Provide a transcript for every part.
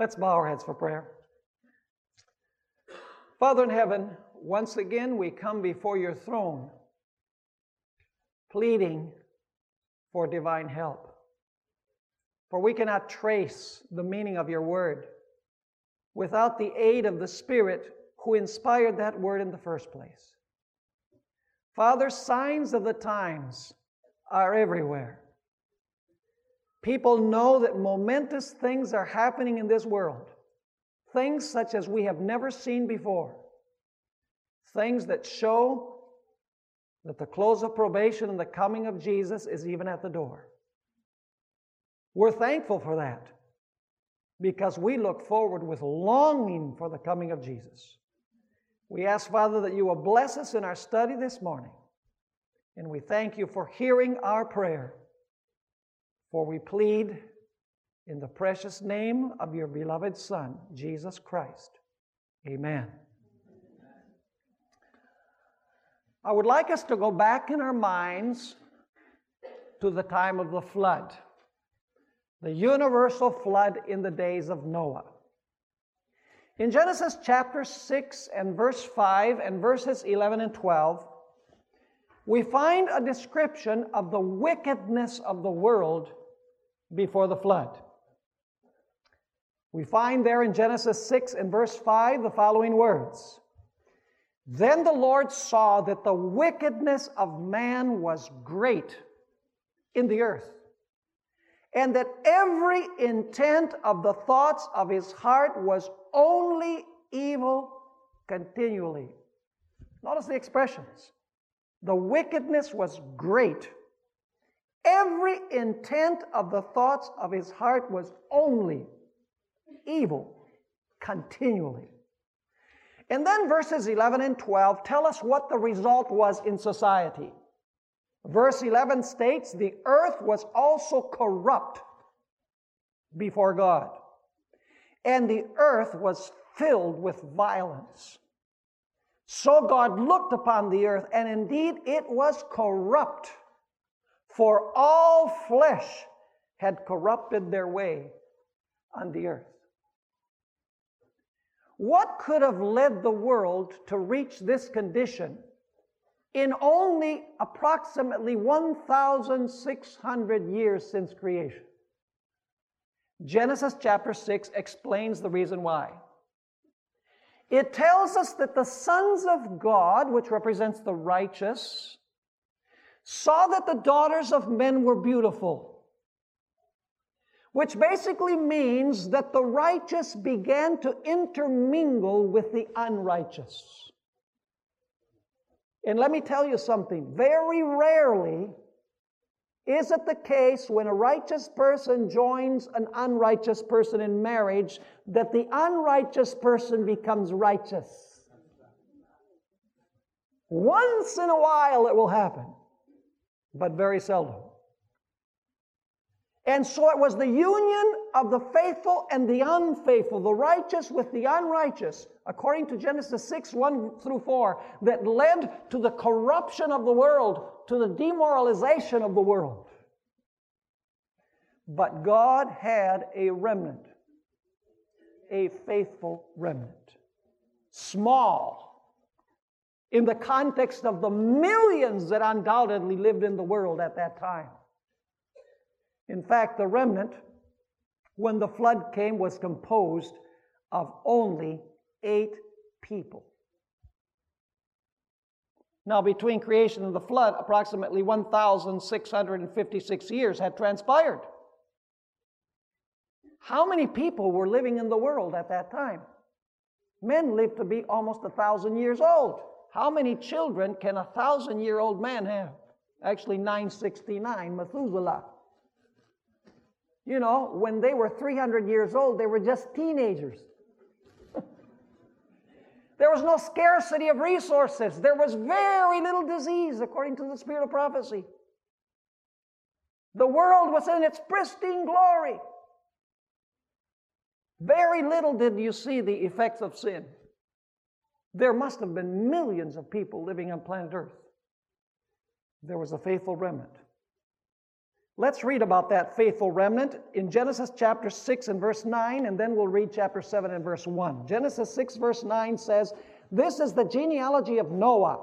Let's bow our heads for prayer. Father in heaven, once again we come before your throne, pleading for divine help. For we cannot trace the meaning of your word without the aid of the Spirit who inspired that word in the first place. Father, signs of the times are everywhere. People know that momentous things are happening in this world, things such as we have never seen before, things that show that the close of probation and the coming of Jesus is even at the door. We're thankful for that because we look forward with longing for the coming of Jesus. We ask, Father, that you will bless us in our study this morning. And we thank you for hearing our prayer. For we plead in the precious name of your beloved Son, Jesus Christ. Amen. I would like us to go back in our minds to the time of the flood, the universal flood in the days of Noah. In Genesis chapter 6 and verse 5 and verses 11 and 12, we find a description of the wickedness of the world before the flood. We find there in Genesis 6 and verse 5 the following words Then the Lord saw that the wickedness of man was great in the earth, and that every intent of the thoughts of his heart was only evil continually. Notice the expressions. The wickedness was great Every intent of the thoughts of his heart was only evil continually. And then verses 11 and 12 tell us what the result was in society. Verse 11 states, The earth was also corrupt before God, and the earth was filled with violence. So God looked upon the earth, and indeed it was corrupt for all flesh had corrupted their way on the earth. What could have led the world to reach this condition in only approximately 1,600 years since creation? Genesis chapter 6 explains the reason why. It tells us that the sons of God, which represents the righteous, saw that the daughters of men were beautiful, which basically means that the righteous began to intermingle with the unrighteous. And let me tell you something very rarely is it the case when a righteous person joins an unrighteous person in marriage that the unrighteous person becomes righteous? Once in a while it will happen but very seldom. And so it was the union of the faithful and the unfaithful, the righteous with the unrighteous, according to Genesis 6 1 through 4, that led to the corruption of the world, to the demoralization of the world. But God had a remnant, a faithful remnant. Small, in the context of the millions that undoubtedly lived in the world at that time. In fact, the remnant, when the flood came, was composed of only eight people. Now, between creation and the flood, approximately 1,656 years had transpired. How many people were living in the world at that time? Men lived to be almost a thousand years old. How many children can a thousand year old man have? Actually, 969, Methuselah. You know, when they were 300 years old, they were just teenagers. there was no scarcity of resources. There was very little disease, according to the spirit of prophecy. The world was in its pristine glory. Very little did you see the effects of sin. There must have been millions of people living on planet Earth. There was a faithful remnant. Let's read about that faithful remnant in Genesis chapter 6 and verse 9, and then we'll read chapter 7 and verse 1. Genesis 6, verse 9 says, This is the genealogy of Noah.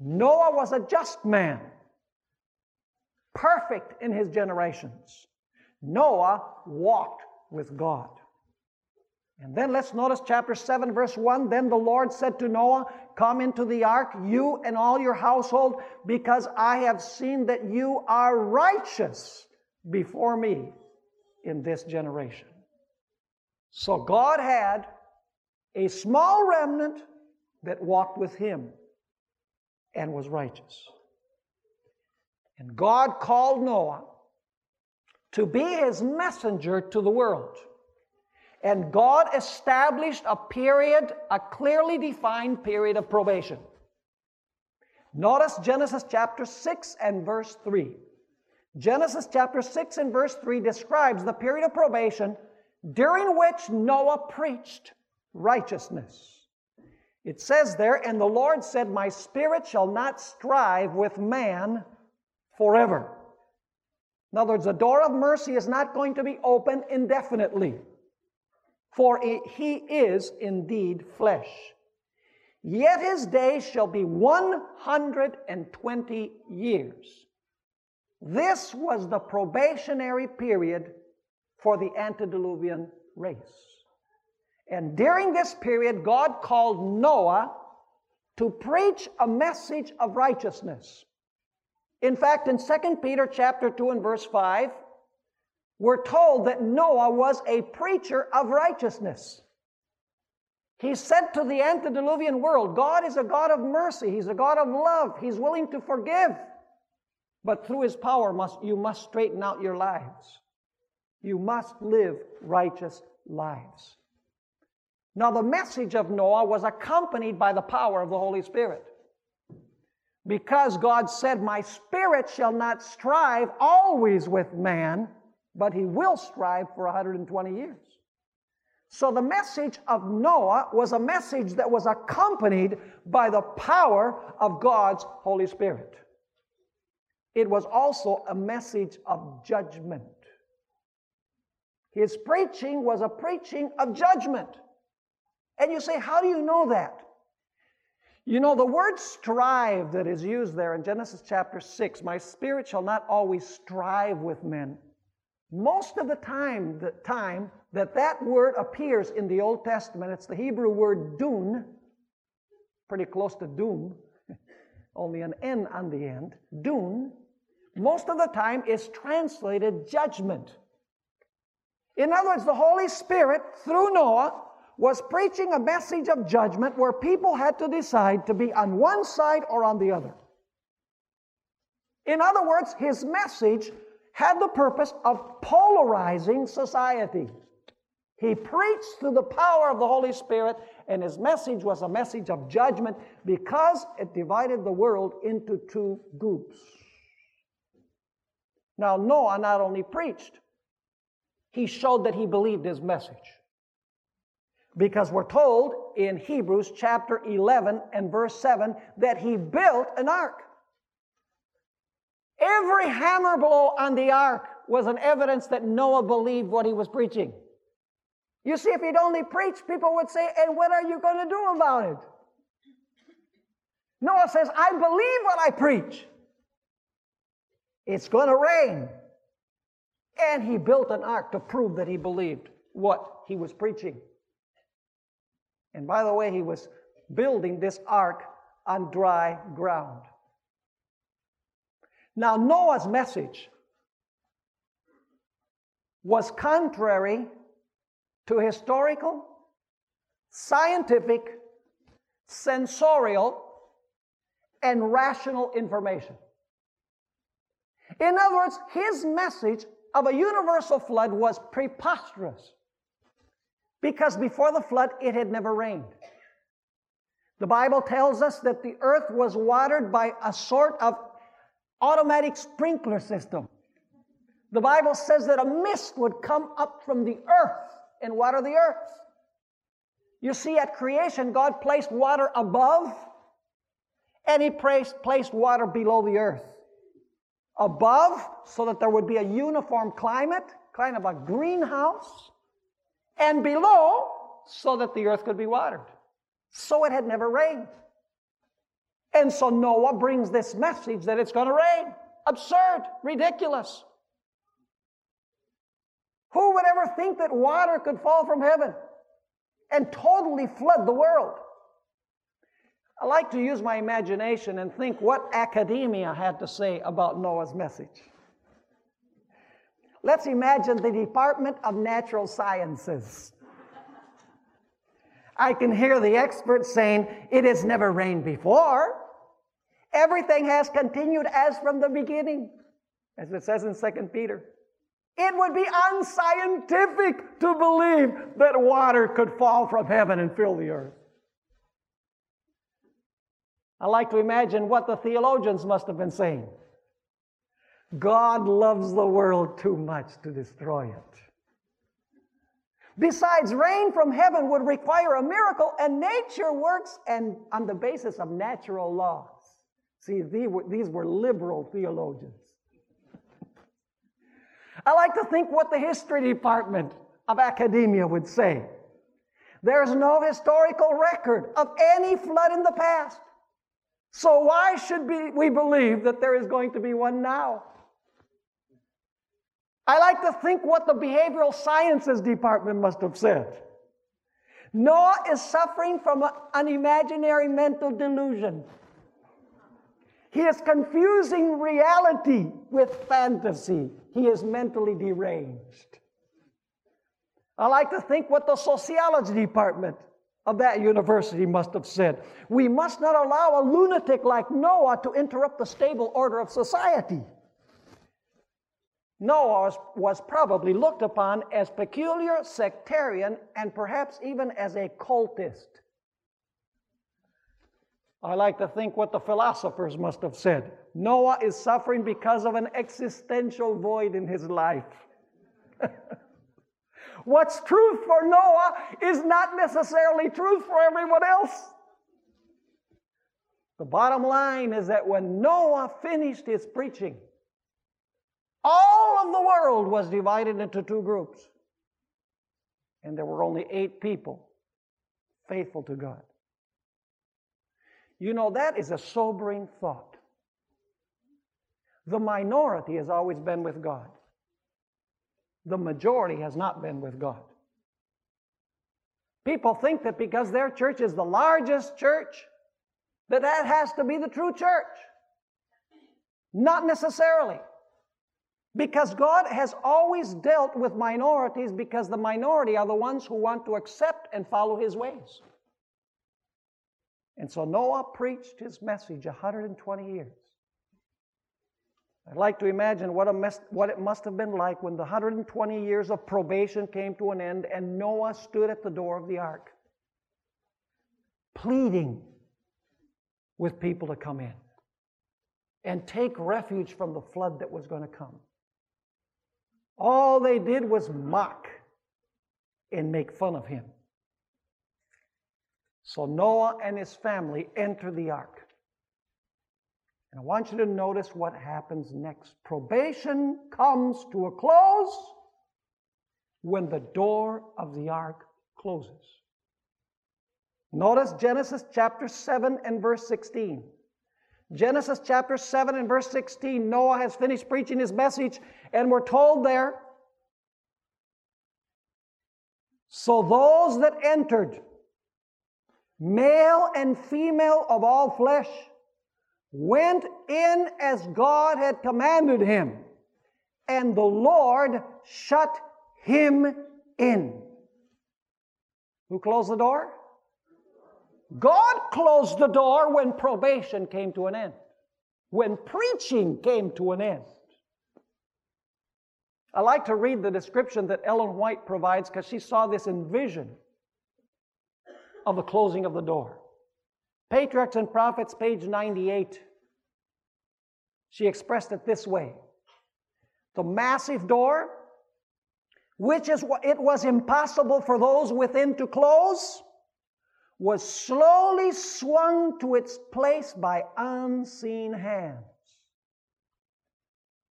Noah was a just man, perfect in his generations. Noah walked with God. And then let's notice chapter 7, verse 1. Then the Lord said to Noah, Come into the ark, you and all your household, because I have seen that you are righteous before me in this generation. So God had a small remnant that walked with him and was righteous. And God called Noah to be his messenger to the world. And God established a period, a clearly defined period of probation. Notice Genesis chapter 6 and verse 3. Genesis chapter 6 and verse 3 describes the period of probation during which Noah preached righteousness. It says there, and the Lord said, My spirit shall not strive with man forever. In other words, the door of mercy is not going to be open indefinitely for he is indeed flesh. Yet his days shall be 120 years. This was the probationary period for the antediluvian race. And during this period, God called Noah to preach a message of righteousness. In fact, in 2 Peter chapter 2 and verse 5, we're told that Noah was a preacher of righteousness. He said to the antediluvian world, God is a God of mercy. He's a God of love. He's willing to forgive. But through His power, must, you must straighten out your lives. You must live righteous lives. Now, the message of Noah was accompanied by the power of the Holy Spirit. Because God said, My spirit shall not strive always with man, but he will strive for 120 years. So the message of Noah was a message that was accompanied by the power of God's Holy Spirit. It was also a message of judgment. His preaching was a preaching of judgment. And you say, how do you know that? You know, the word strive that is used there in Genesis chapter 6, my spirit shall not always strive with men. Most of the time, the time that that word appears in the Old Testament, it's the Hebrew word dun, pretty close to doom, only an N on the end, dun, most of the time is translated judgment. In other words, the Holy Spirit, through Noah, was preaching a message of judgment where people had to decide to be on one side or on the other. In other words, his message had the purpose of polarizing society. He preached through the power of the Holy Spirit, and his message was a message of judgment because it divided the world into two groups. Now, Noah not only preached, he showed that he believed his message. Because we're told in Hebrews chapter 11 and verse 7 that he built an ark. Every hammer blow on the ark was an evidence that Noah believed what he was preaching. You see, if he'd only preached, people would say, And what are you going to do about it? Noah says, I believe what I preach. It's going to rain. And he built an ark to prove that he believed what he was preaching. And by the way, he was building this ark on dry ground. Now, Noah's message was contrary to historical, scientific, sensorial, and rational information. In other words, his message of a universal flood was preposterous because before the flood it had never rained. The Bible tells us that the earth was watered by a sort of automatic sprinkler system. The Bible says that a mist would come up from the earth and water the earth. You see, at creation, God placed water above and He placed, water below the earth. above so that there would be a uniform climate, kind of a greenhouse, and below so that the earth could be watered. So it had never rained. And so Noah brings this message that it's going to rain. Absurd, ridiculous. Who would ever think that water could fall from heaven and totally flood the world? I like to use my imagination and think what academia had to say about Noah's message. Let's imagine the Department of Natural Sciences. I can hear the experts saying, It has never rained before. Everything has continued as from the beginning, as it says in 2 Peter. It would be unscientific to believe that water could fall from heaven and fill the earth. I like to imagine what the theologians must have been saying. God loves the world too much to destroy it. Besides, rain from heaven would require a miracle, and nature works and on the basis of natural laws. See, these were liberal theologians. I like to think what the history department of academia would say. There's no historical record of any flood in the past. So why should we believe that there is going to be one now? I like to think what the behavioral sciences department must have said. Noah is suffering from an imaginary mental delusion. He is confusing reality with fantasy. He is mentally deranged. I like to think what the sociology department of that university must have said. We must not allow a lunatic like Noah to interrupt the stable order of society. Noah was, probably looked upon as peculiar, sectarian, and perhaps even as a cultist. I like to think what the philosophers must have said. Noah is suffering because of an existential void in his life. What's truth for Noah is not necessarily truth for everyone else. The bottom line is that when Noah finished his preaching, all of the world was divided into two groups. And there were only eight people faithful to God. You know, that is a sobering thought. The minority has always been with God, the majority has not been with God. People think that because their church is the largest church, that that has to be the true church. Not necessarily. Because God has always dealt with minorities because the minority are the ones who want to accept and follow His ways. And so Noah preached his message 120 years. I'd like to imagine what, mess, what it must have been like when the 120 years of probation came to an end and Noah stood at the door of the ark, pleading with people to come in and take refuge from the flood that was going to come. All they did was mock and make fun of him. So Noah and his family enter the ark. And I want you to notice what happens next. Probation comes to a close when the door of the ark closes. Notice Genesis chapter 7 and verse 16. Genesis chapter 7 and verse 16, Noah has finished preaching his message, and we're told there so those that entered male and female of all flesh, went in as God had commanded him, and the Lord shut him in. Who closed the door? God closed the door when probation came to an end, when preaching came to an end. I like to read the description that Ellen White provides because she saw this in vision of the closing of the door. Patriarchs and Prophets, page 98. She expressed it this way The massive door, which is what it was impossible for those within to close, was slowly swung to its place by unseen hands.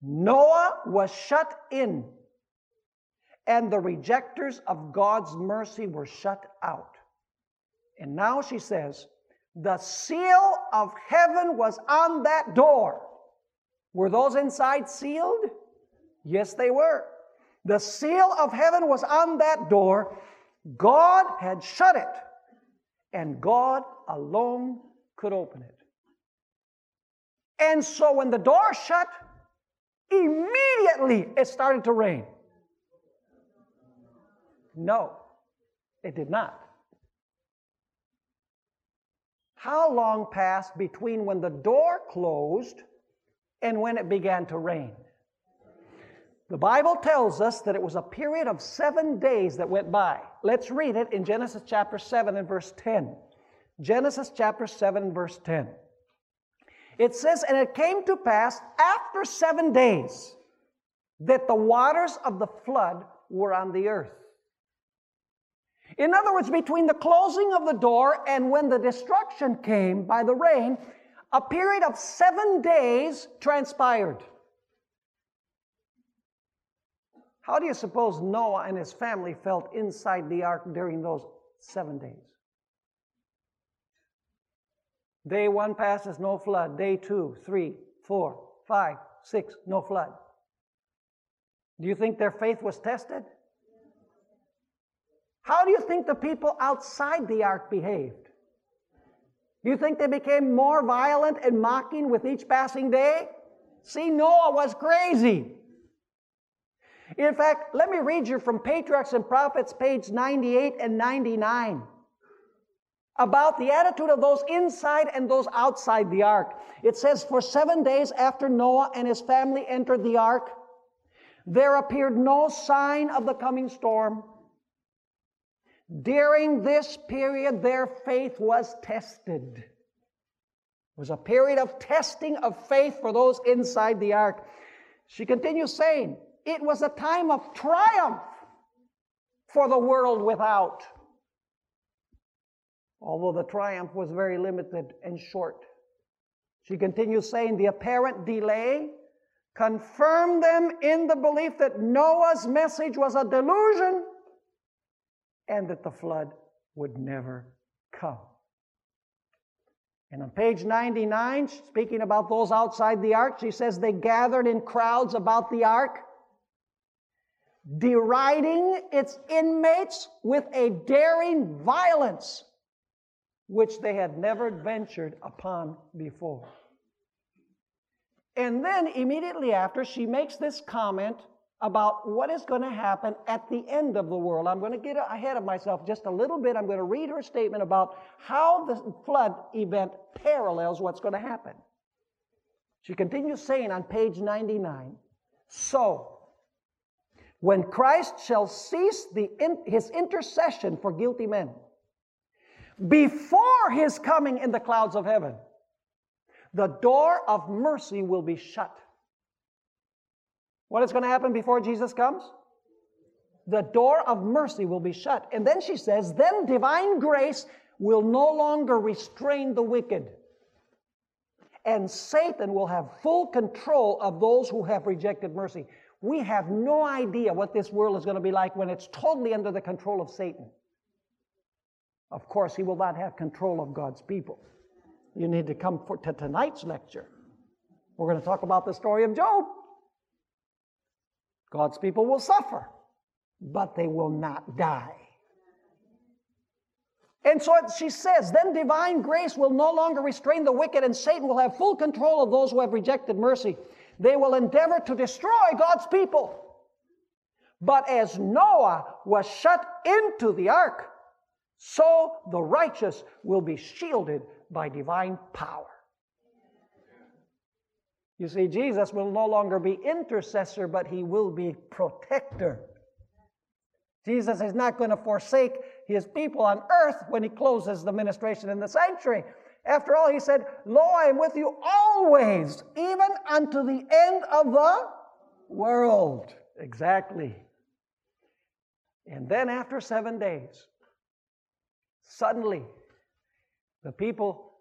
Noah was shut in, and the rejectors of God's mercy were shut out. And now she says, the seal of heaven was on that door. Were those inside sealed? Yes, they were. The seal of heaven was on that door. God had shut it, and God alone could open it. And so when the door shut, immediately it started to rain. No, it did not. How long passed between when the door closed and when it began to rain? The Bible tells us that it was a period of seven days that went by. Let's read it in Genesis chapter 7 and verse 10. Genesis chapter 7, verse 10. It says, And it came to pass after seven days that the waters of the flood were on the earth. In other words, between the closing of the door and when the destruction came by the rain, a period of seven days transpired. How do you suppose Noah and his family felt inside the ark during those seven days? Day one passes, no flood. Day two, three, four, five, six, no flood. Do you think their faith was tested? How do you think the people outside the ark behaved? Do you think they became more violent and mocking with each passing day? See, Noah was crazy. In fact, let me read you from Patriarchs and Prophets, page 98 and 99, about the attitude of those inside and those outside the ark. It says, For seven days after Noah and his family entered the ark, there appeared no sign of the coming storm. During this period, their faith was tested. It was a period of testing of faith for those inside the ark. She continues saying, it was a time of triumph for the world without. Although the triumph was very limited and short. She continues saying the apparent delay confirmed them in the belief that Noah's message was a delusion and that the flood would never come. And on page 99, speaking about those outside the ark, she says they gathered in crowds about the ark deriding its inmates with a daring violence which they had never ventured upon before. And then immediately after, she makes this comment about what is going to happen at the end of the world. I'm going to get ahead of myself just a little bit. I'm going to read her statement about how the flood event parallels what's going to happen. She continues saying on page 99 So, when Christ shall cease the, his intercession for guilty men, before his coming in the clouds of heaven, the door of mercy will be shut. What is going to happen before Jesus comes? The door of mercy will be shut. And then she says, then divine grace will no longer restrain the wicked. And Satan will have full control of those who have rejected mercy. We have no idea what this world is going to be like when it's totally under the control of Satan. Of course, he will not have control of God's people. You need to come for, to tonight's lecture. We're going to talk about the story of Job. God's people will suffer, but they will not die. And so she says, then divine grace will no longer restrain the wicked, and Satan will have full control of those who have rejected mercy. They will endeavor to destroy God's people. But as Noah was shut into the ark, so the righteous will be shielded by divine power. You see, Jesus will no longer be intercessor, but he will be protector. Jesus is not going to forsake his people on earth when he closes the ministration in the sanctuary. After all, he said, Lo, I am with you always, even unto the end of the world. Exactly. And then after seven days, suddenly the people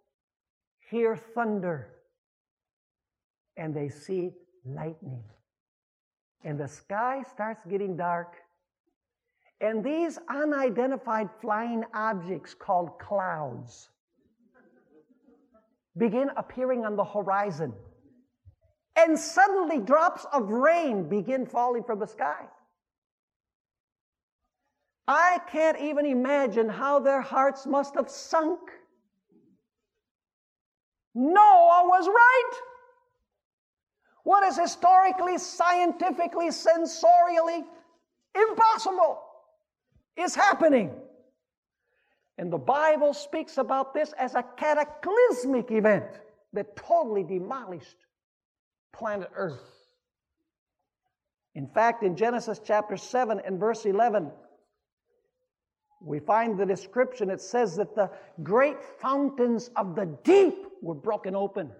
hear thunder and they see lightning. And the sky starts getting dark. And these unidentified flying objects called clouds begin appearing on the horizon. And suddenly drops of rain begin falling from the sky. I can't even imagine how their hearts must have sunk. Noah was right. What is historically, scientifically, sensorially impossible is happening. And the Bible speaks about this as a cataclysmic event that totally demolished planet Earth. In fact, in Genesis chapter 7 and verse 11, we find the description. It says that the great fountains of the deep were broken open.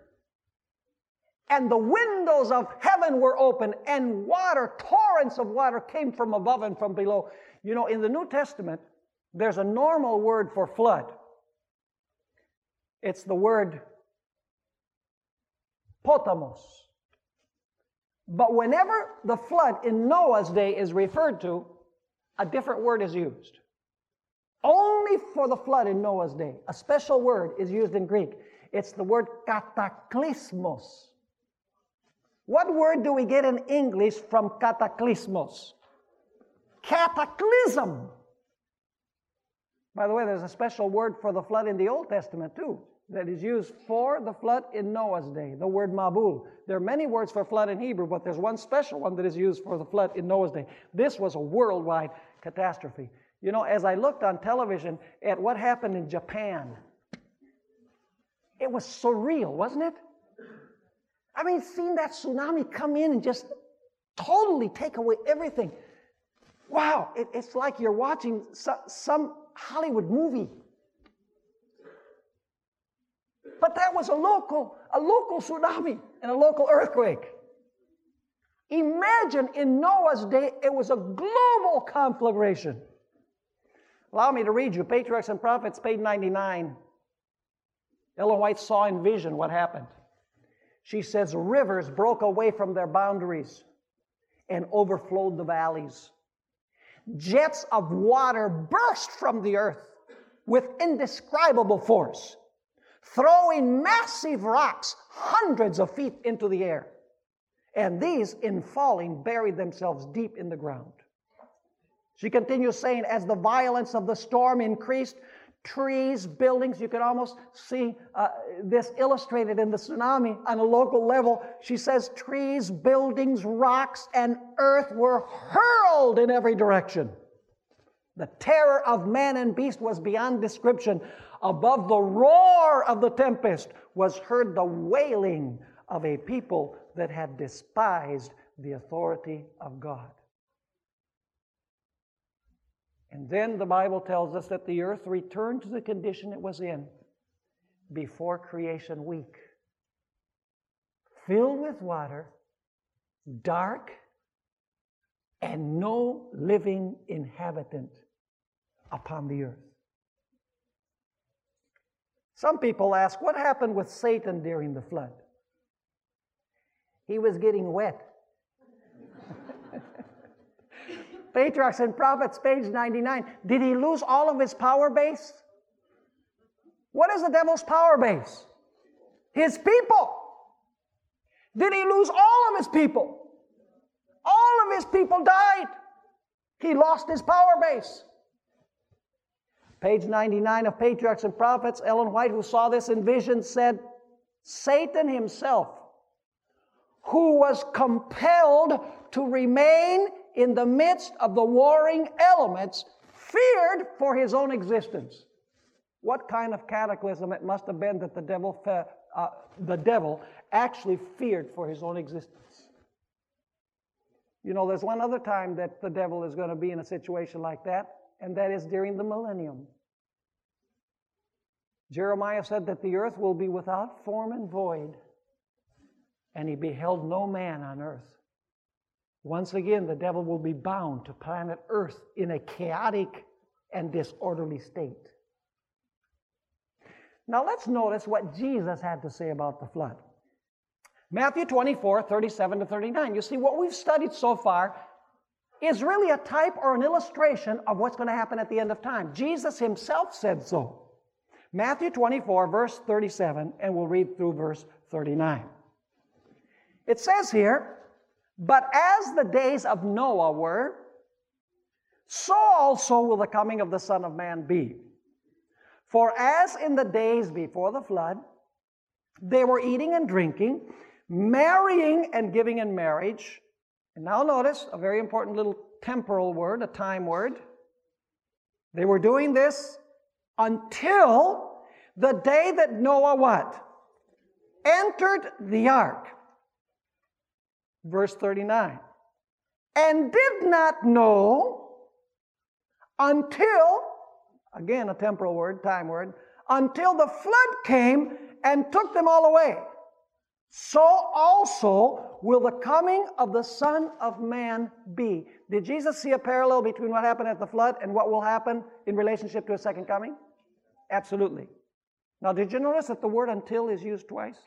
And the windows of heaven were open, and water, torrents of water came from above and from below. You know, in the New Testament, there's a normal word for flood. It's the word potamos. But whenever the flood in Noah's day is referred to, a different word is used. Only for the flood in Noah's day, a special word is used in Greek. It's the word cataclysmos. What word do we get in English from cataclysmos? Cataclysm. By the way, there's a special word for the flood in the Old Testament too, that is used for the flood in Noah's day, the word Mabul. There are many words for flood in Hebrew, but there's one special one that is used for the flood in Noah's day. This was a worldwide catastrophe. You know, as I looked on television at what happened in Japan, it was surreal, wasn't it? I mean, seeing that tsunami come in and just totally take away everything. Wow, it, it's like you're watching some, some Hollywood movie. But that was a local, a local tsunami and a local earthquake. Imagine in Noah's day, it was a global conflagration. Allow me to read you Patriarchs and Prophets, page 99. Ellen White saw in vision what happened. She says, Rivers broke away from their boundaries and overflowed the valleys. Jets of water burst from the earth with indescribable force, throwing massive rocks hundreds of feet into the air. And these, in falling, buried themselves deep in the ground. She continues saying, as the violence of the storm increased, trees, buildings. You could almost see uh, this illustrated in the tsunami on a local level. She says trees, buildings, rocks, and earth were hurled in every direction. The terror of man and beast was beyond description. Above the roar of the tempest was heard the wailing of a people that had despised the authority of God. And then the Bible tells us that the earth returned to the condition it was in before creation week filled with water, dark, and no living inhabitant upon the earth. Some people ask, what happened with Satan during the flood? He was getting wet. Patriarchs and Prophets, page 99. Did he lose all of his power base? What is the devil's power base? His people. Did he lose all of his people? All of his people died. He lost his power base. Page 99 of Patriarchs and Prophets, Ellen White, who saw this in vision, said, Satan himself, who was compelled to remain in the midst of the warring elements, feared for his own existence. What kind of cataclysm it must have been that the devil, fe- uh, the devil actually feared for his own existence. You know, there's one other time that the devil is going to be in a situation like that, and that is during the millennium. Jeremiah said that the earth will be without form and void, and he beheld no man on earth. Once again, the devil will be bound to planet Earth in a chaotic and disorderly state. Now let's notice what Jesus had to say about the flood. Matthew 24, 37 to 39. You see, what we've studied so far is really a type or an illustration of what's going to happen at the end of time. Jesus himself said so. Matthew 24, verse 37, and we'll read through verse 39. It says here, But as the days of Noah were, so also will the coming of the Son of Man be. For as in the days before the flood, they were eating and drinking, marrying and giving in marriage. And now notice a very important little temporal word, a time word. They were doing this until the day that Noah what? Entered the ark. Verse 39. And did not know until, again a temporal word, time word, until the flood came and took them all away. So also will the coming of the Son of Man be. Did Jesus see a parallel between what happened at the flood and what will happen in relationship to a second coming? Absolutely. Now, did you notice that the word until is used twice?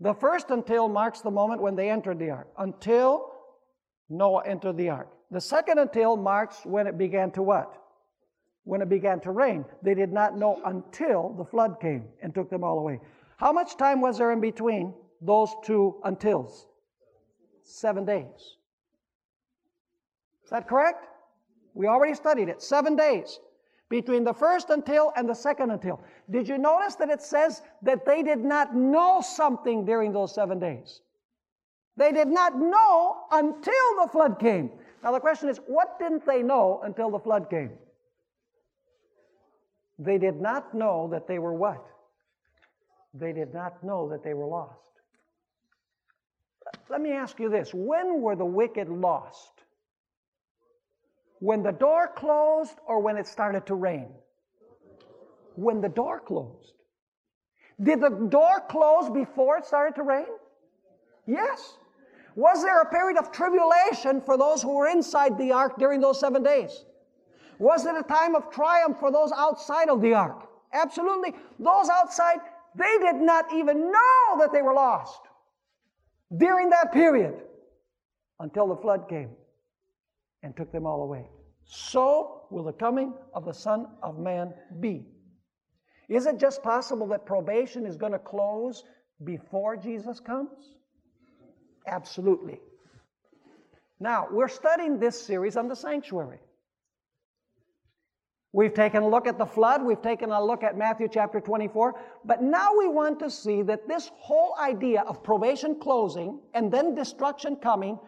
The first until marks the moment when they entered the ark. Until Noah entered the ark. The second until marks when it began to what? When it began to rain. They did not know until the flood came and took them all away. How much time was there in between those two untils? Seven days. Is that correct? We already studied it. Seven days between the first until and the second until. Did you notice that it says that they did not know something during those seven days? They did not know until the flood came. Now, the question is, what didn't they know until the flood came? They did not know that they were what? They did not know that they were lost. Let me ask you this when were the wicked lost? When the door closed or when it started to rain? When the door closed. Did the door close before it started to rain? Yes. Was there a period of tribulation for those who were inside the ark during those seven days? Was it a time of triumph for those outside of the ark? Absolutely. Those outside, they did not even know that they were lost during that period until the flood came and took them all away. So will the coming of the Son of Man be. Is it just possible that probation is going to close before Jesus comes? Absolutely. Now, we're studying this series on the sanctuary. We've taken a look at the flood, we've taken a look at Matthew chapter 24, but now we want to see that this whole idea of probation closing and then destruction coming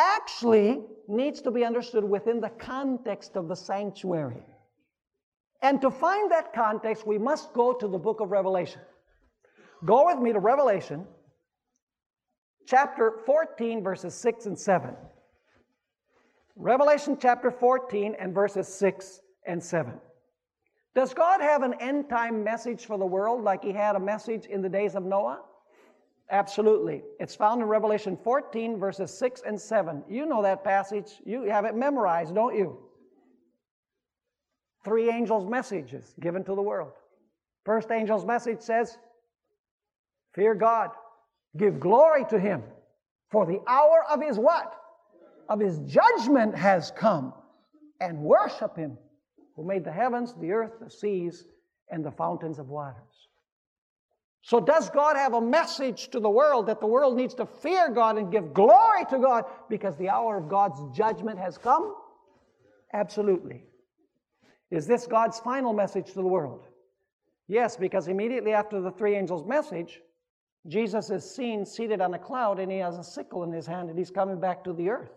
actually needs to be understood within the context of the sanctuary. And to find that context, we must go to the book of Revelation. Go with me to Revelation chapter 14, verses 6 and 7. Revelation chapter 14 and verses 6 and 7. Does God have an end time message for the world like He had a message in the days of Noah? Absolutely. It's found in Revelation 14, verses 6 and 7. You know that passage. You have it memorized, don't you? Three angels' messages given to the world. First angel's message says, Fear God. Give glory to him, for the hour of his what? Of his judgment has come, and worship him who made the heavens, the earth, the seas, and the fountains of waters. So, does God have a message to the world that the world needs to fear God and give glory to God because the hour of God's judgment has come? Absolutely. Is this God's final message to the world? Yes, because immediately after the three angels' message, Jesus is seen seated on a cloud and he has a sickle in his hand and he's coming back to the earth.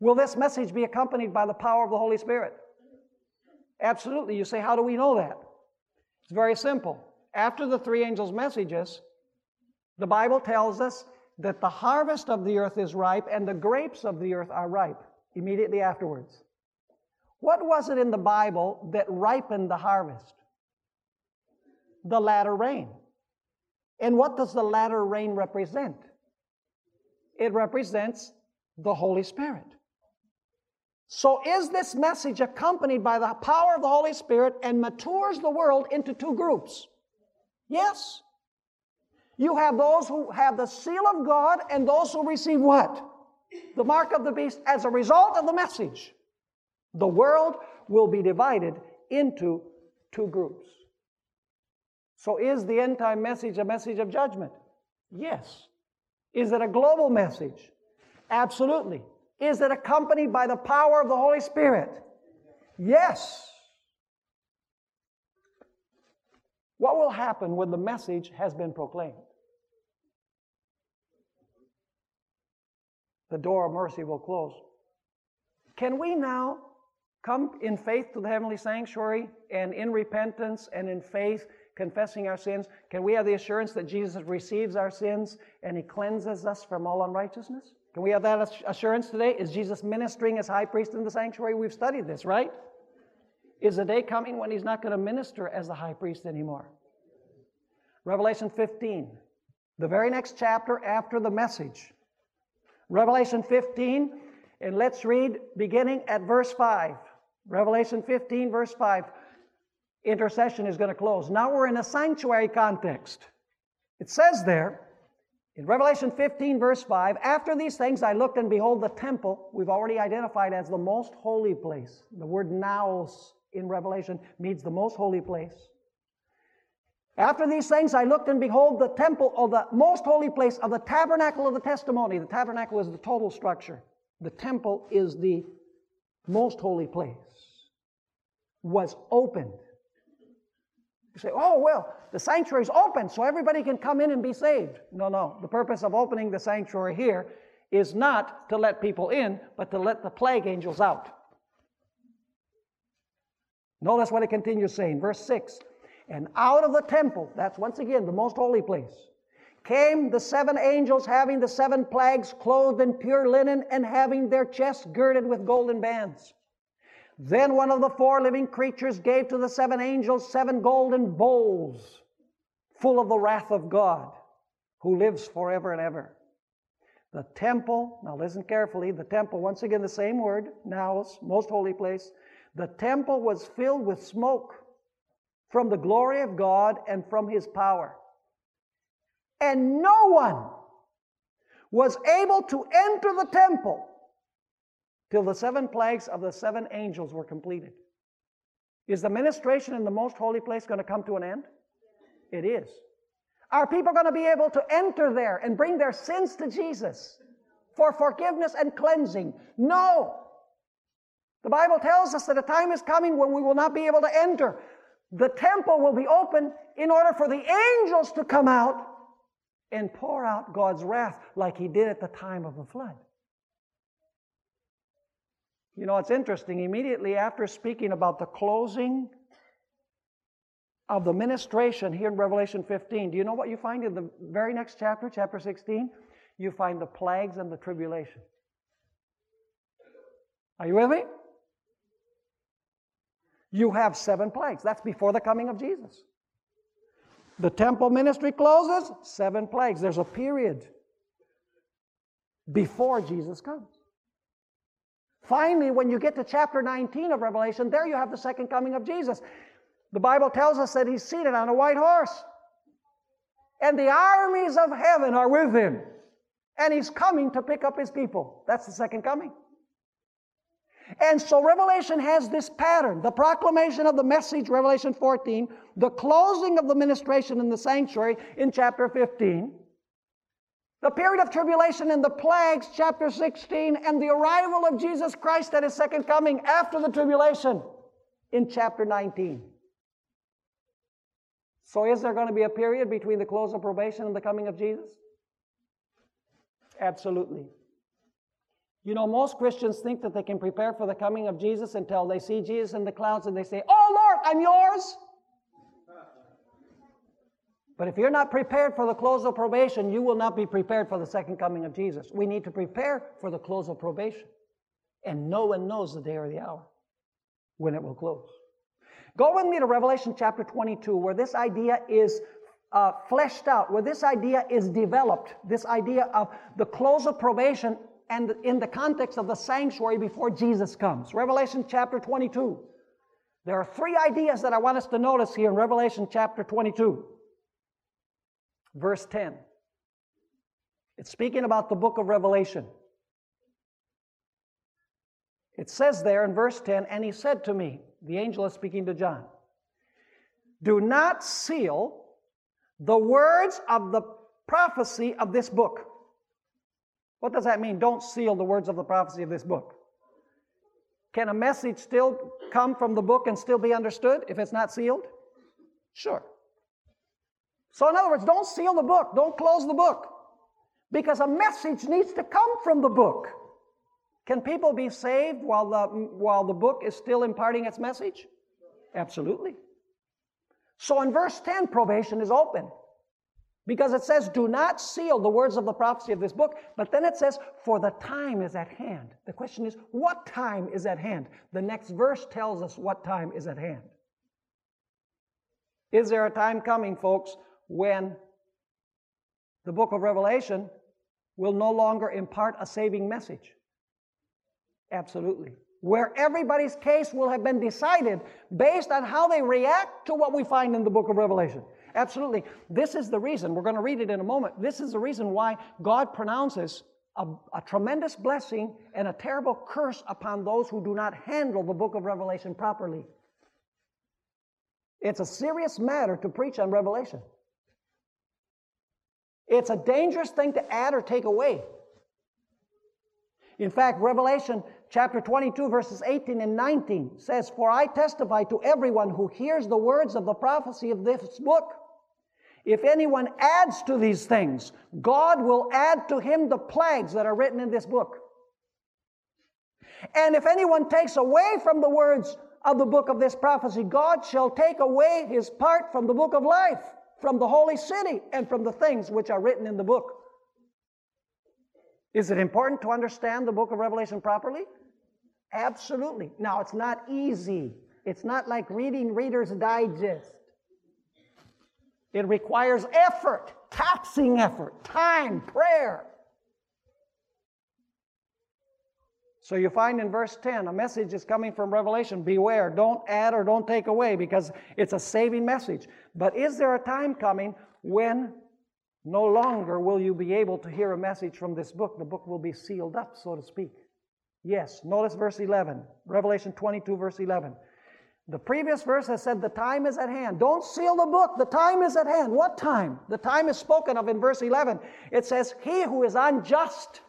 Will this message be accompanied by the power of the Holy Spirit? Absolutely. You say, how do we know that? It's very simple. After the three angels' messages, the Bible tells us that the harvest of the earth is ripe and the grapes of the earth are ripe immediately afterwards. What was it in the Bible that ripened the harvest? The latter rain. And what does the latter rain represent? It represents the Holy Spirit. So, is this message accompanied by the power of the Holy Spirit and matures the world into two groups? Yes. You have those who have the seal of God and those who receive what? The mark of the beast as a result of the message. The world will be divided into two groups. So, is the end time message a message of judgment? Yes. Is it a global message? Absolutely. Is it accompanied by the power of the Holy Spirit? Yes. What will happen when the message has been proclaimed? The door of mercy will close. Can we now come in faith to the heavenly sanctuary and in repentance and in faith confessing our sins? Can we have the assurance that Jesus receives our sins and he cleanses us from all unrighteousness? Can we have that assurance today? Is Jesus ministering as high priest in the sanctuary? We've studied this, right? Is a day coming when he's not going to minister as the high priest anymore? Revelation 15, the very next chapter after the message. Revelation 15, and let's read beginning at verse 5. Revelation 15, verse 5. Intercession is going to close. Now we're in a sanctuary context. It says there, in Revelation 15, verse 5, after these things I looked and behold the temple, we've already identified as the most holy place. The word naos in Revelation means the most holy place. After these things I looked and behold the temple of the most holy place of the tabernacle of the testimony. The tabernacle is the total structure. The temple is the most holy place. Was opened. You say, oh, well, the sanctuary is open so everybody can come in and be saved. No, no. The purpose of opening the sanctuary here is not to let people in, but to let the plague angels out. Notice what it continues saying. Verse 6 And out of the temple, that's once again the most holy place, came the seven angels having the seven plagues, clothed in pure linen, and having their chests girded with golden bands. Then one of the four living creatures gave to the seven angels seven golden bowls full of the wrath of God, who lives forever and ever. The temple, now listen carefully, the temple, once again the same word, naos, most holy place. The temple was filled with smoke from the glory of God and from his power. And no one was able to enter the temple till the seven plagues of the seven angels were completed. Is the ministration in the most holy place going to come to an end? It is. Are people going to be able to enter there and bring their sins to Jesus for forgiveness and cleansing? No. The Bible tells us that a time is coming when we will not be able to enter. The temple will be open in order for the angels to come out and pour out God's wrath like He did at the time of the flood. You know, it's interesting. Immediately after speaking about the closing of the ministration here in Revelation 15, do you know what you find in the very next chapter, chapter 16? You find the plagues and the tribulation. Are you with me? You have seven plagues. That's before the coming of Jesus. The temple ministry closes, seven plagues. There's a period before Jesus comes. Finally, when you get to chapter 19 of Revelation, there you have the second coming of Jesus. The Bible tells us that he's seated on a white horse. And the armies of heaven are with him. And he's coming to pick up his people. That's the second coming. And so Revelation has this pattern the proclamation of the message, Revelation 14, the closing of the ministration in the sanctuary in chapter 15, the period of tribulation and the plagues, chapter 16, and the arrival of Jesus Christ at his second coming after the tribulation in chapter 19. So, is there going to be a period between the close of probation and the coming of Jesus? Absolutely. You know, most Christians think that they can prepare for the coming of Jesus until they see Jesus in the clouds and they say, Oh Lord, I'm yours. But if you're not prepared for the close of probation, you will not be prepared for the second coming of Jesus. We need to prepare for the close of probation. And no one knows the day or the hour when it will close. Go with me to Revelation chapter 22, where this idea is uh, fleshed out, where this idea is developed, this idea of the close of probation and in the context of the sanctuary before Jesus comes. Revelation chapter 22. There are three ideas that I want us to notice here in Revelation chapter 22. verse 10. It's speaking about the book of Revelation. It says there in verse 10, and he said to me, the angel is speaking to John, do not seal the words of the prophecy of this book. What does that mean? Don't seal the words of the prophecy of this book. Can a message still come from the book and still be understood if it's not sealed? Sure. So, in other words, don't seal the book, don't close the book, because a message needs to come from the book. Can people be saved while the, while the book is still imparting its message? Absolutely. So in verse 10, probation is open because it says, Do not seal the words of the prophecy of this book. But then it says, For the time is at hand. The question is, What time is at hand? The next verse tells us what time is at hand. Is there a time coming, folks, when the book of Revelation will no longer impart a saving message? Absolutely. Where everybody's case will have been decided based on how they react to what we find in the book of Revelation. Absolutely. This is the reason, we're going to read it in a moment. This is the reason why God pronounces a, a, tremendous blessing and a terrible curse upon those who do not handle the book of Revelation properly. It's a serious matter to preach on Revelation. It's a dangerous thing to add or take away. In fact, Revelation chapter 22, verses 18 and 19 says, For I testify to everyone who hears the words of the prophecy of this book. If anyone adds to these things, God will add to him the plagues that are written in this book. And if anyone takes away from the words of the book of this prophecy, God shall take away his part from the book of life, from the holy city, and from the things which are written in the book. Is it important to understand the book of Revelation properly? Absolutely. Now, it's not easy. It's not like reading Reader's Digest. It requires effort, taxing effort, time, prayer. So you find in verse 10, a message is coming from Revelation. Beware, don't add or don't take away because it's a saving message. But is there a time coming when no longer will you be able to hear a message from this book. The book will be sealed up, so to speak. Yes, notice verse 11, Revelation 22, verse 11. The previous verse has said, The time is at hand. Don't seal the book. The time is at hand. What time? The time is spoken of in verse 11. It says, He who is unjust,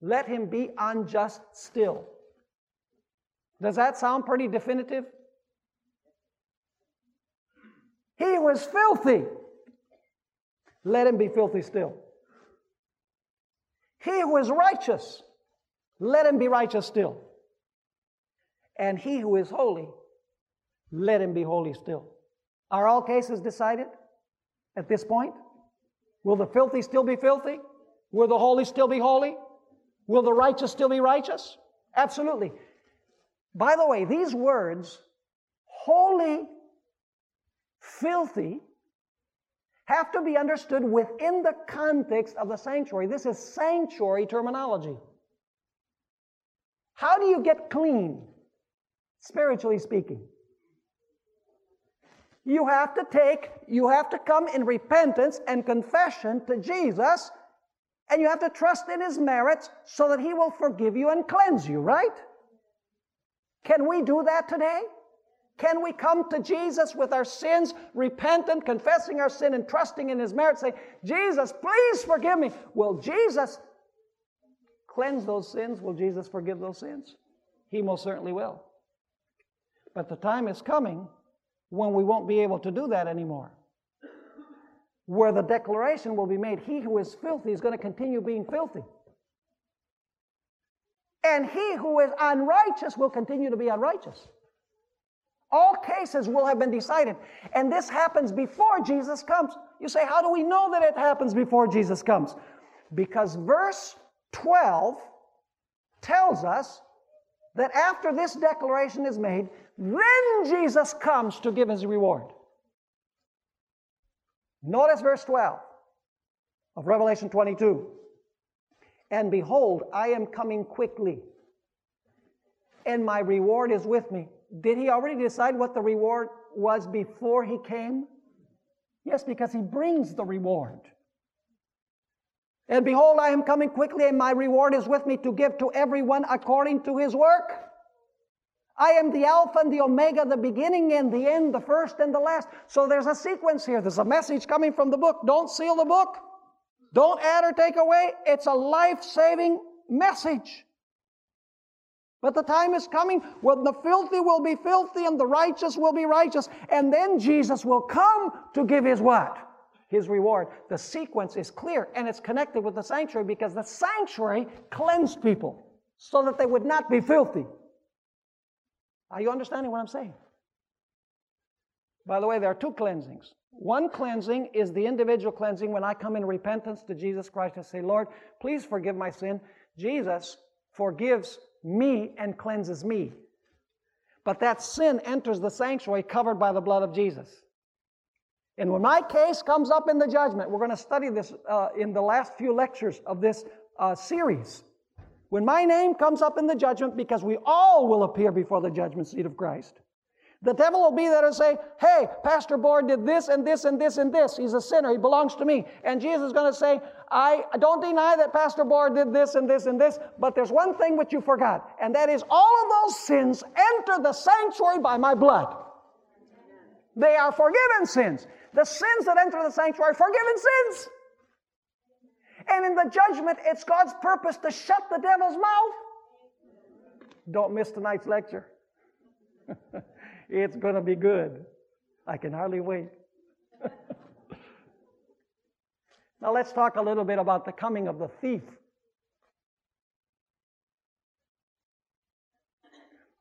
let him be unjust still. Does that sound pretty definitive? He was filthy let him be filthy still. He who is righteous, let him be righteous still. And he who is holy, let him be holy still. Are all cases decided at this point? Will the filthy still be filthy? Will the holy still be holy? Will the righteous still be righteous? Absolutely. By the way, these words, holy, filthy, have to be understood within the context of the sanctuary. This is sanctuary terminology. How do you get clean, spiritually speaking? You have to take, you have to come in repentance and confession to Jesus, and you have to trust in His merits so that He will forgive you and cleanse you, right? Can we do that today? Can we come to Jesus with our sins, repentant, confessing our sin, and trusting in His merit, say, Jesus, please forgive me? Will Jesus cleanse those sins? Will Jesus forgive those sins? He most certainly will. But the time is coming when we won't be able to do that anymore. Where the declaration will be made, He who is filthy is going to continue being filthy. And he who is unrighteous will continue to be unrighteous. All cases will have been decided. And this happens before Jesus comes. You say, how do we know that it happens before Jesus comes? Because verse 12 tells us that after this declaration is made, then Jesus comes to give his reward. Notice verse 12 of Revelation 22. And behold, I am coming quickly, and my reward is with me did he already decide what the reward was before he came? Yes, because he brings the reward. And behold, I am coming quickly, and my reward is with me to give to everyone according to his work. I am the Alpha and the Omega, the beginning and the end, the first and the last. So there's a sequence here. There's a message coming from the book. Don't seal the book. Don't add or take away. It's a life saving message. But the time is coming when the filthy will be filthy and the righteous will be righteous. And then Jesus will come to give his what? His reward. The sequence is clear and it's connected with the sanctuary because the sanctuary cleansed people so that they would not be filthy. Are you understanding what I'm saying? By the way, there are two cleansings. One cleansing is the individual cleansing when I come in repentance to Jesus Christ and say, Lord, please forgive my sin. Jesus forgives me and cleanses me. But that sin enters the sanctuary covered by the blood of Jesus. And when my case comes up in the judgment, we're going to study this uh, in the last few lectures of this uh, series. When my name comes up in the judgment, because we all will appear before the judgment seat of Christ, the devil will be there and say, Hey, Pastor Bohr did this and this and this and this. He's a sinner. He belongs to me. And Jesus is going to say, I don't deny that Pastor Bohr did this and this and this, but there's one thing which you forgot, and that is all of those sins enter the sanctuary by my blood. They are forgiven sins. The sins that enter the sanctuary forgiven sins. And in the judgment, it's God's purpose to shut the devil's mouth. Don't miss tonight's lecture. It's going to be good. I can hardly wait. now let's talk a little bit about the coming of the thief.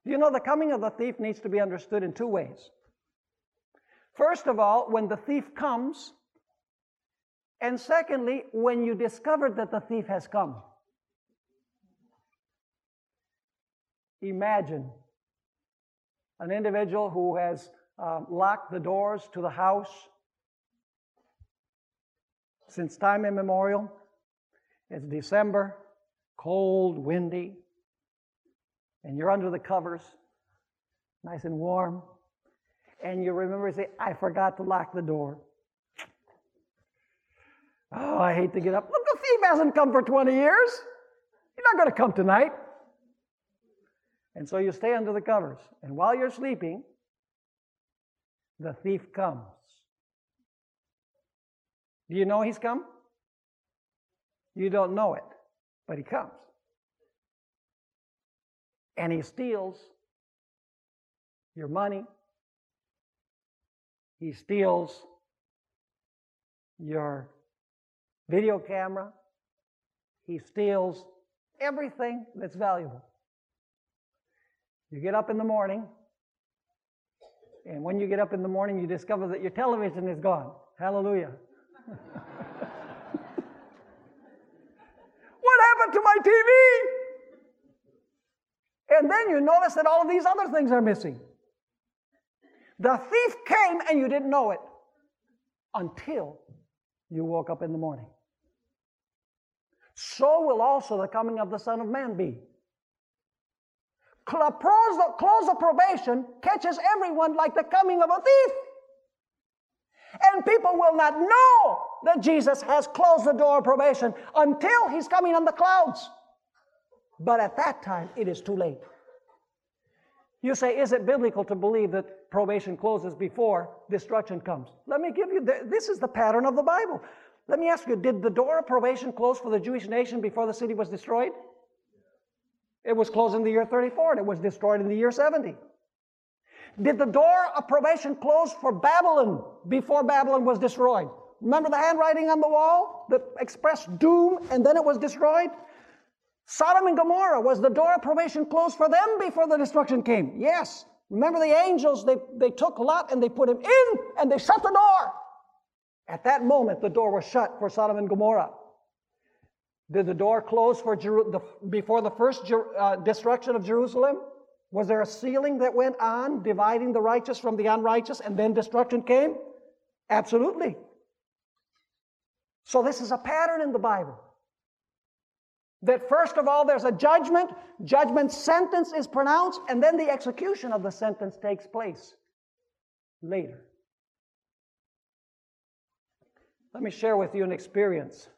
You know, the coming of the thief needs to be understood in two ways. First of all, when the thief comes, and secondly, when you discover that the thief has come. Imagine an individual who has uh, locked the doors to the house since time immemorial. It's December, cold, windy, and you're under the covers, nice and warm, and you remember to say, I forgot to lock the door. Oh, I hate to get up. Look, the thief hasn't come for 20 years. He's not going to come tonight. And so you stay under the covers. And while you're sleeping, the thief comes. Do you know he's come? You don't know it, but he comes. And he steals your money. He steals your video camera. He steals everything that's valuable. You get up in the morning, and when you get up in the morning, you discover that your television is gone. Hallelujah. what happened to my TV? And then you notice that all of these other things are missing. The thief came and you didn't know it until you woke up in the morning. So will also the coming of the Son of Man be close, close of probation catches everyone like the coming of a thief. And people will not know that Jesus has closed the door of probation until he's coming on the clouds. But at that time, it is too late. You say, is it biblical to believe that probation closes before destruction comes? Let me give you, this is the pattern of the Bible. Let me ask you, did the door of probation close for the Jewish nation before the city was destroyed? It was closed in the year 34 and it was destroyed in the year 70. Did the door of probation close for Babylon before Babylon was destroyed? Remember the handwriting on the wall that expressed doom and then it was destroyed? Sodom and Gomorrah, was the door of probation closed for them before the destruction came? Yes. Remember the angels, they, they took Lot and they put him in and they shut the door. At that moment, the door was shut for Sodom and Gomorrah. Did the door close for Jeru- the, before the first Jer- uh, destruction of Jerusalem? Was there a sealing that went on, dividing the righteous from the unrighteous, and then destruction came? Absolutely. So, this is a pattern in the Bible. That first of all, there's a judgment, judgment sentence is pronounced, and then the execution of the sentence takes place later. Let me share with you an experience.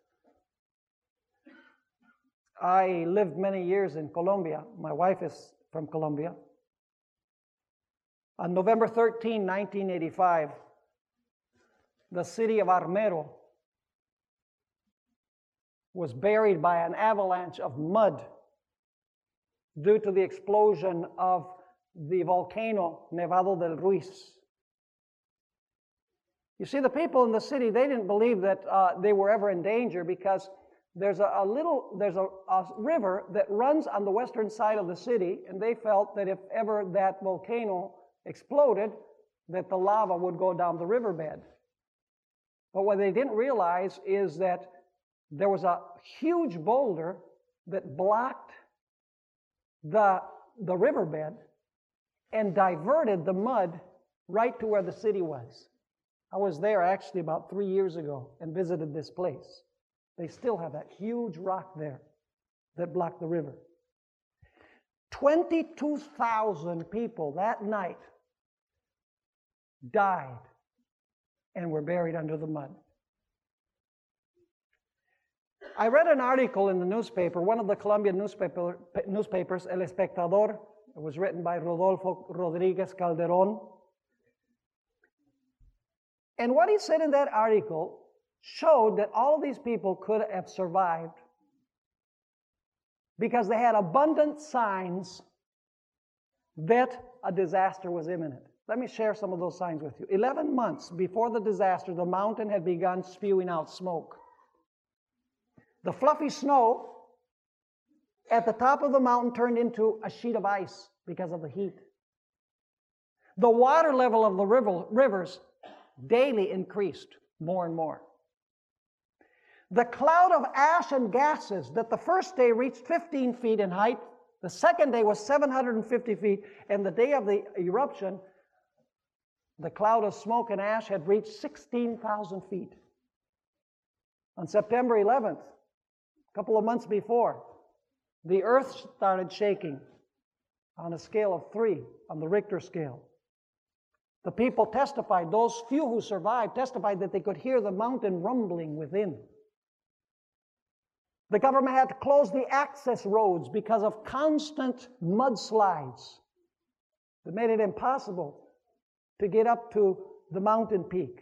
I lived many years in Colombia. My wife is from Colombia. On November 13, 1985, the city of Armero was buried by an avalanche of mud due to the explosion of the volcano Nevado del Ruiz. You see, the people in the city, they didn't believe that uh, they were ever in danger because there's a, a little, there's a, a, river that runs on the western side of the city, and they felt that if ever that volcano exploded, that the lava would go down the riverbed. But what they didn't realize is that there was a huge boulder that blocked the, the riverbed and diverted the mud right to where the city was. I was there actually about three years ago and visited this place. They still have that huge rock there that blocked the river. 22,000 people that night died and were buried under the mud. I read an article in the newspaper, one of the Colombian newspaper, newspapers, El Espectador. It was written by Rodolfo Rodriguez Calderon. And what he said in that article showed that all these people could have survived because they had abundant signs that a disaster was imminent. Let me share some of those signs with you. 11 months before the disaster, the mountain had begun spewing out smoke. The fluffy snow at the top of the mountain turned into a sheet of ice because of the heat. The water level of the river, rivers daily increased more and more. The cloud of ash and gases that the first day reached 15 feet in height, the second day was 750 feet, and the day of the eruption, the cloud of smoke and ash had reached 16,000 feet. On September 11th, couple of months before, the earth started shaking on a scale of three on the Richter scale. The people testified, those few who survived testified that they could hear the mountain rumbling within. The government had to close the access roads because of constant mudslides that made it impossible to get up to the mountain peak.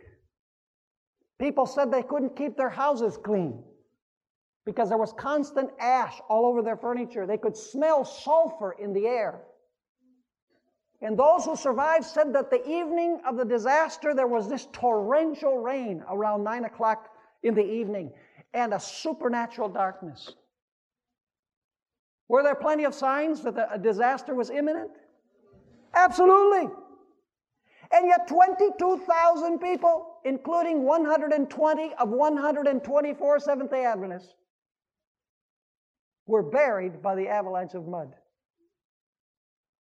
People said they couldn't keep their houses clean because there was constant ash all over their furniture. They could smell sulfur in the air. And those who survived said that the evening of the disaster, there was this torrential rain around 9 o'clock in the evening and a supernatural darkness. Were there plenty of signs that a disaster was imminent? Absolutely. And yet, 22,000 people, including 120 of 124 Seventh day Adventists, were buried by the avalanche of mud.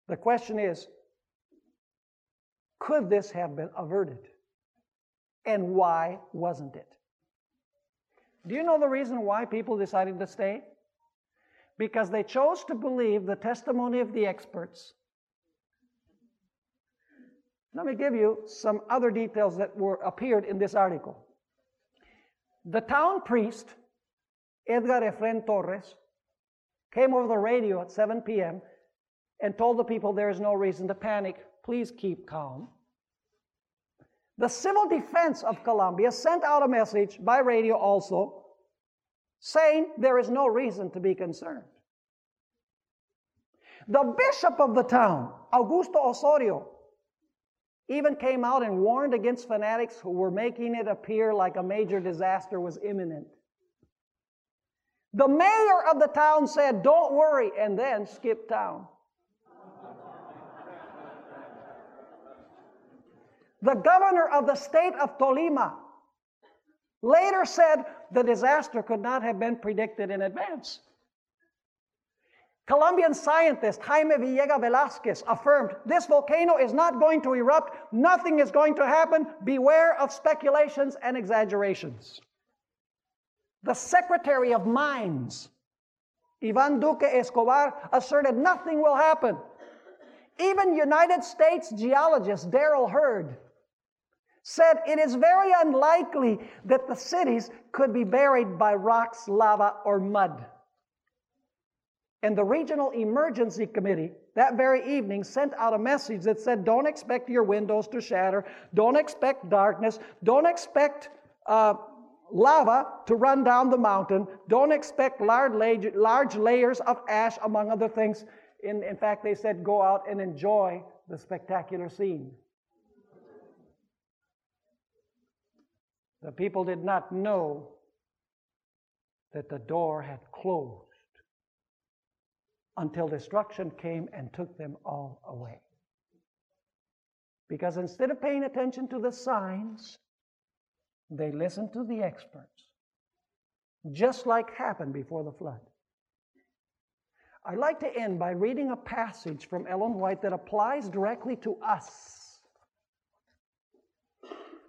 The question is could this have been averted? And why wasn't it? Do you know the reason why people decided to stay? Because they chose to believe the testimony of the experts. Let me give you some other details that were appeared in this article. The town priest, Edgar Efren Torres, came over the radio at 7 p.m. and told the people there is no reason to panic. Please keep calm. The Civil Defense of Colombia sent out a message by radio also saying there is no reason to be concerned. The bishop of the town, Augusto Osorio, even came out and warned against fanatics who were making it appear like a major disaster was imminent. The mayor of the town said, Don't worry, and then skipped town. the governor of the state of Tolima later said the disaster could not have been predicted in advance. Colombian scientist Jaime Villegas Velasquez affirmed this volcano is not going to erupt, nothing is going to happen, beware of speculations and exaggerations. The Secretary of Mines, Ivan Duque Escobar, asserted nothing will happen. Even United States geologist Darrell Herd said it is very unlikely that the cities could be buried by rocks, lava, or mud. And the Regional Emergency Committee that very evening sent out a message that said, Don't expect your windows to shatter, don't expect darkness, don't expect uh, lava to run down the mountain, don't expect large, large layers of ash, among other things. In, in fact, they said, Go out and enjoy the spectacular scene. The people did not know that the door had closed until destruction came and took them all away. Because instead of paying attention to the signs, they listened to the experts, just like happened before the flood. I'd like to end by reading a passage from Ellen White that applies directly to us.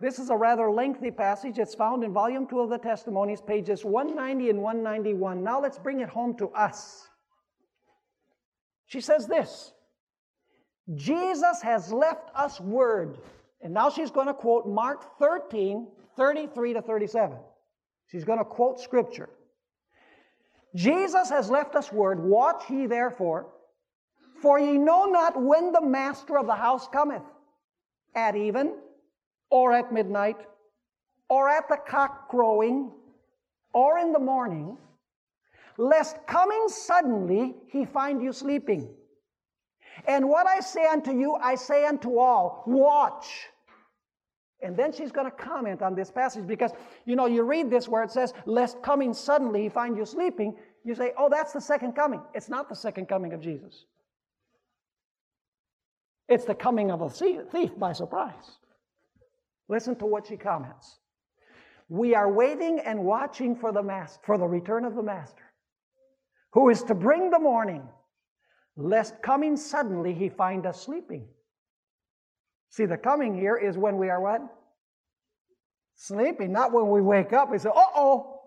This is a rather lengthy passage. It's found in volume 2 of the Testimonies, pages 190 and 191. Now let's bring it home to us. She says this Jesus has left us word. And now she's going to quote Mark 13, 33 to 37. She's going to quote scripture. Jesus has left us word, watch ye therefore, for ye know not when the master of the house cometh, at even, or at midnight, or at the cock crowing, or in the morning, lest coming suddenly he find you sleeping. And what I say unto you, I say unto all, watch. And then she's going to comment on this passage because, you know, you read this where it says, lest coming suddenly he find you sleeping. You say, oh, that's the second coming. It's not the second coming of Jesus. It's the coming of a thief by surprise. Listen to what she comments. We are waiting and watching for the master, for the return of the master, who is to bring the morning, lest coming suddenly he find us sleeping. See, the coming here is when we are what? Sleeping, not when we wake up. We say, uh oh,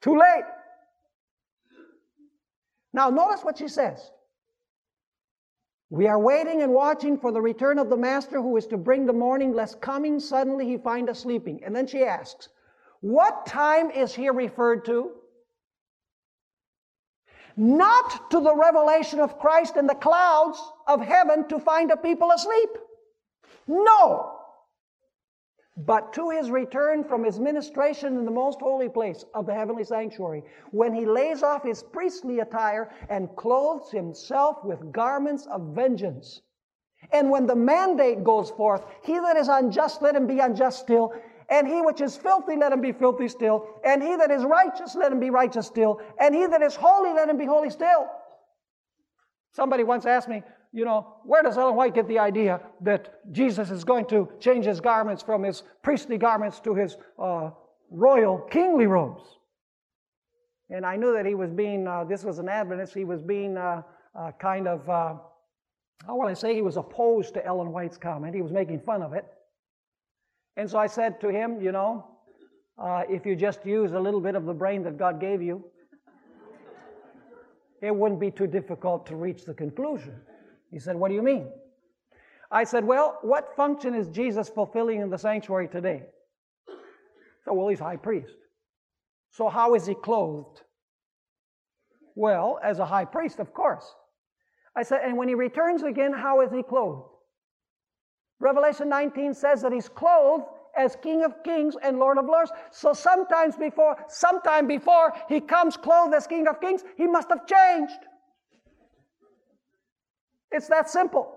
too late. Now, notice what she says. We are waiting and watching for the return of the Master who is to bring the morning, lest coming suddenly he find us sleeping. And then she asks, What time is here referred to? Not to the revelation of Christ in the clouds of heaven to find a people asleep. No but to his return from his ministration in the most holy place of the heavenly sanctuary, when he lays off his priestly attire and clothes himself with garments of vengeance. And when the mandate goes forth, he that is unjust, let him be unjust still, and he which is filthy, let him be filthy still, and he that is righteous, let him be righteous still, and he that is holy, let him be holy still. Somebody once asked me, you know, where does Ellen White get the idea that Jesus is going to change his garments from his priestly garments to his uh, royal kingly robes? And I knew that he was being, uh, this was an Adventist, he was being uh, uh kind of, uh, how will I say, he was opposed to Ellen White's comment. He was making fun of it. And so I said to him, you know, uh, if you just use a little bit of the brain that God gave you, it wouldn't be too difficult to reach the conclusion. He said, What do you mean? I said, Well, what function is Jesus fulfilling in the sanctuary today? So, well, he's high priest. So, how is he clothed? Well, as a high priest, of course. I said, and when he returns again, how is he clothed? Revelation 19 says that he's clothed as King of Kings and Lord of Lords. So sometimes before, sometime before he comes clothed as King of Kings, he must have changed. It's that simple.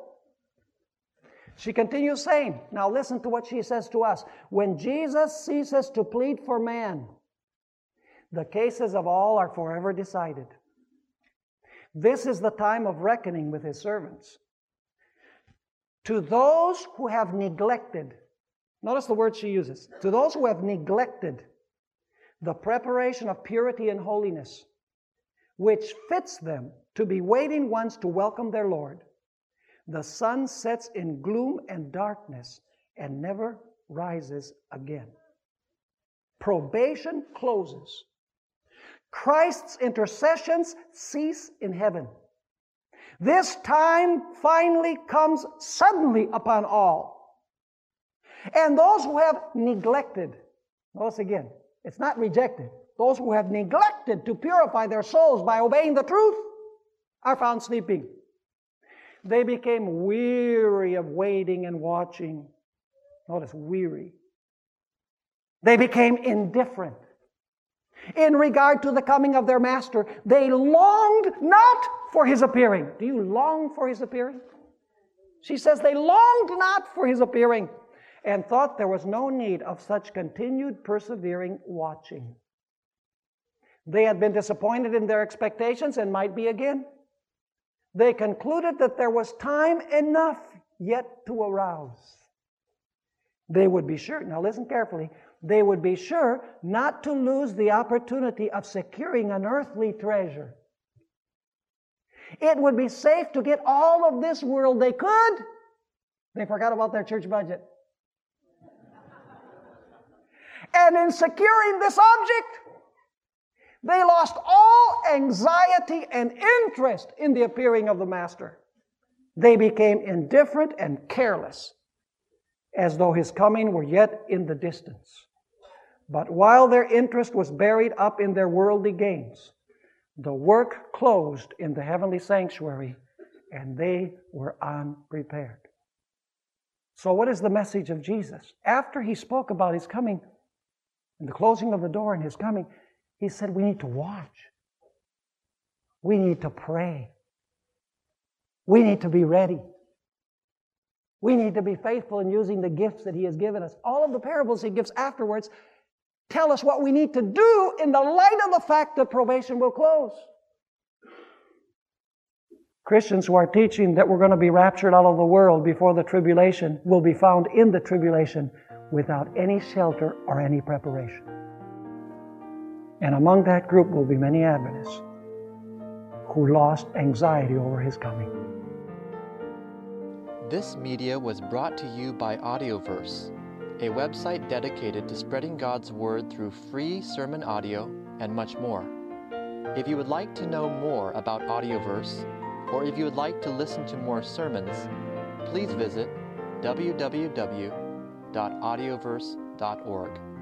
She continues saying, now listen to what she says to us. When Jesus ceases to plead for man, the cases of all are forever decided. This is the time of reckoning with his servants. To those who have neglected, notice the word she uses, to those who have neglected the preparation of purity and holiness, which fits them to be waiting ones to welcome their Lord. The sun sets in gloom and darkness and never rises again. Probation closes. Christ's intercessions cease in heaven. This time finally comes suddenly upon all. And those who have neglected, notice again, it's not rejected. Those who have neglected to purify their souls by obeying the truth are found sleeping. They became weary of waiting and watching. Notice, weary. They became indifferent. In regard to the coming of their master, they longed not for his appearing. Do you long for his appearing? She says they longed not for his appearing and thought there was no need of such continued persevering watching. They had been disappointed in their expectations and might be again. They concluded that there was time enough yet to arouse. They would be sure, now listen carefully, they would be sure not to lose the opportunity of securing an earthly treasure. It would be safe to get all of this world they could. They forgot about their church budget. and in securing this object, they lost all anxiety and interest in the appearing of the Master. They became indifferent and careless, as though his coming were yet in the distance. But while their interest was buried up in their worldly gains, the work closed in the heavenly sanctuary, and they were unprepared. So, what is the message of Jesus? After he spoke about his coming and the closing of the door and his coming, he said, We need to watch. We need to pray. We need to be ready. We need to be faithful in using the gifts that He has given us. All of the parables He gives afterwards tell us what we need to do in the light of the fact that probation will close. Christians who are teaching that we're going to be raptured out of the world before the tribulation will be found in the tribulation without any shelter or any preparation. And among that group will be many Adventists who lost anxiety over his coming. This media was brought to you by Audioverse, a website dedicated to spreading God's Word through free sermon audio and much more. If you would like to know more about Audioverse, or if you would like to listen to more sermons, please visit www.audioverse.org.